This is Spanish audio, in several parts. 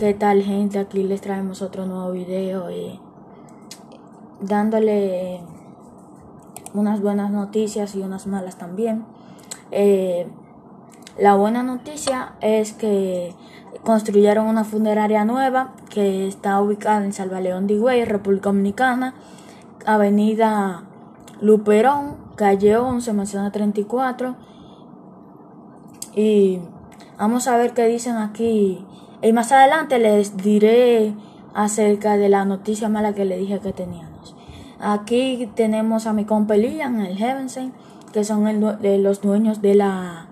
¿Qué tal gente? Aquí les traemos otro nuevo video y dándole unas buenas noticias y unas malas también. Eh, la buena noticia es que construyeron una funeraria nueva que está ubicada en Salvaleón de Higüey, República Dominicana, Avenida Luperón, calle 11, menciona 34. Y vamos a ver qué dicen aquí. Y más adelante les diré acerca de la noticia mala que le dije que teníamos. Aquí tenemos a mi compa en el Heavensen, que son el, los dueños de la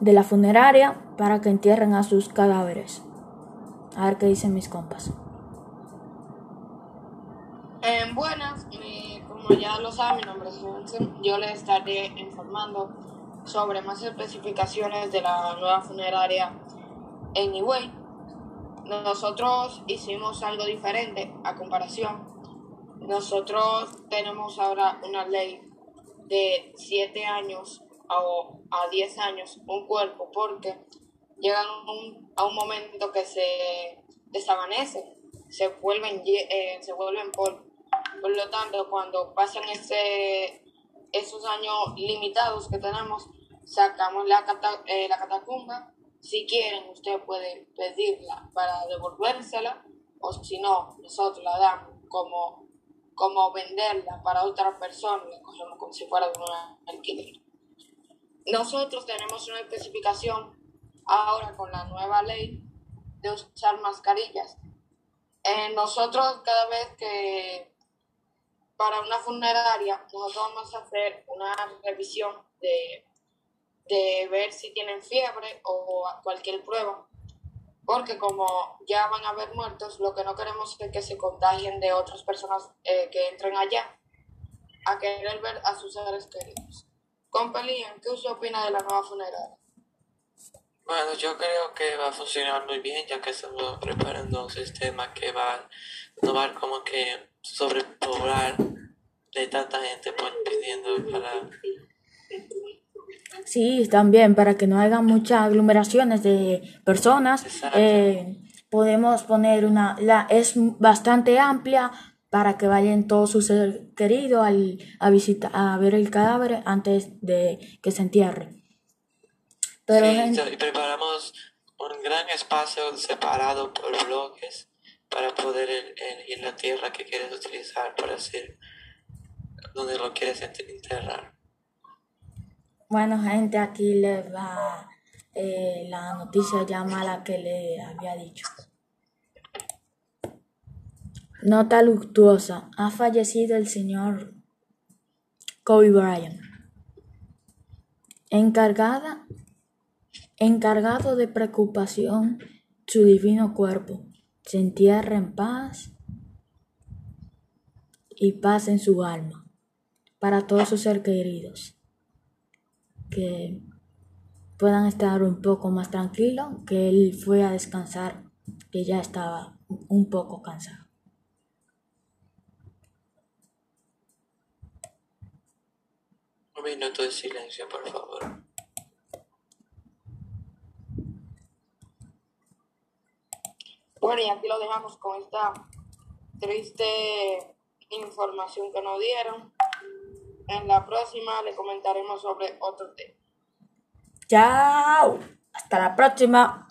de la funeraria para que entierren a sus cadáveres. A ver qué dicen mis compas. Eh, buenas, como ya lo saben, mi nombre es Heavensen. Yo les estaré informando sobre más especificaciones de la nueva funeraria en Higüey. Nosotros hicimos algo diferente a comparación. Nosotros tenemos ahora una ley de 7 años a 10 años un cuerpo porque llegan a un momento que se desvanecen, se vuelven, eh, se vuelven polvo. Por lo tanto, cuando pasan ese, esos años limitados que tenemos, sacamos la, eh, la catacumba. Si quieren, usted puede pedirla para devolvérsela o si no, nosotros la damos como, como venderla para otra persona, la cogemos como si fuera de una alquiler. Nosotros tenemos una especificación ahora con la nueva ley de usar mascarillas. Eh, nosotros cada vez que para una funeraria, nosotros vamos a hacer una revisión de, de ver si tienen fiebre o cualquier prueba. Porque como ya van a haber muertos, lo que no queremos es que se contagien de otras personas eh, que entren allá a querer ver a sus seres queridos. Compelían, ¿qué usted opina de la nueva funeraria? Bueno, yo creo que va a funcionar muy bien ya que estamos preparando un sistema que va, no va como que sobrepoblar de tanta gente pues, pidiendo para... Sí, también para que no haya muchas aglomeraciones de personas. Eh, podemos poner una, la, es bastante amplia, para que vayan todos sus seres queridos a, visitar, a ver el cadáver antes de que se entierre. Pero sí, preparamos un gran espacio separado por bloques para poder elegir la tierra que quieres utilizar para hacer donde lo quieres enterrar. Bueno, gente, aquí les va eh, la noticia ya mala que le había dicho. Nota luctuosa. Ha fallecido el señor Kobe Bryant. Encargada, encargado de preocupación, su divino cuerpo se entierra en paz y paz en su alma para todos sus seres queridos. Que puedan estar un poco más tranquilos, que él fue a descansar, que ya estaba un poco cansado. minuto de silencio, por favor. Bueno, y aquí lo dejamos con esta triste información que nos dieron. En la próxima le comentaremos sobre otro tema. Chao. Hasta la próxima.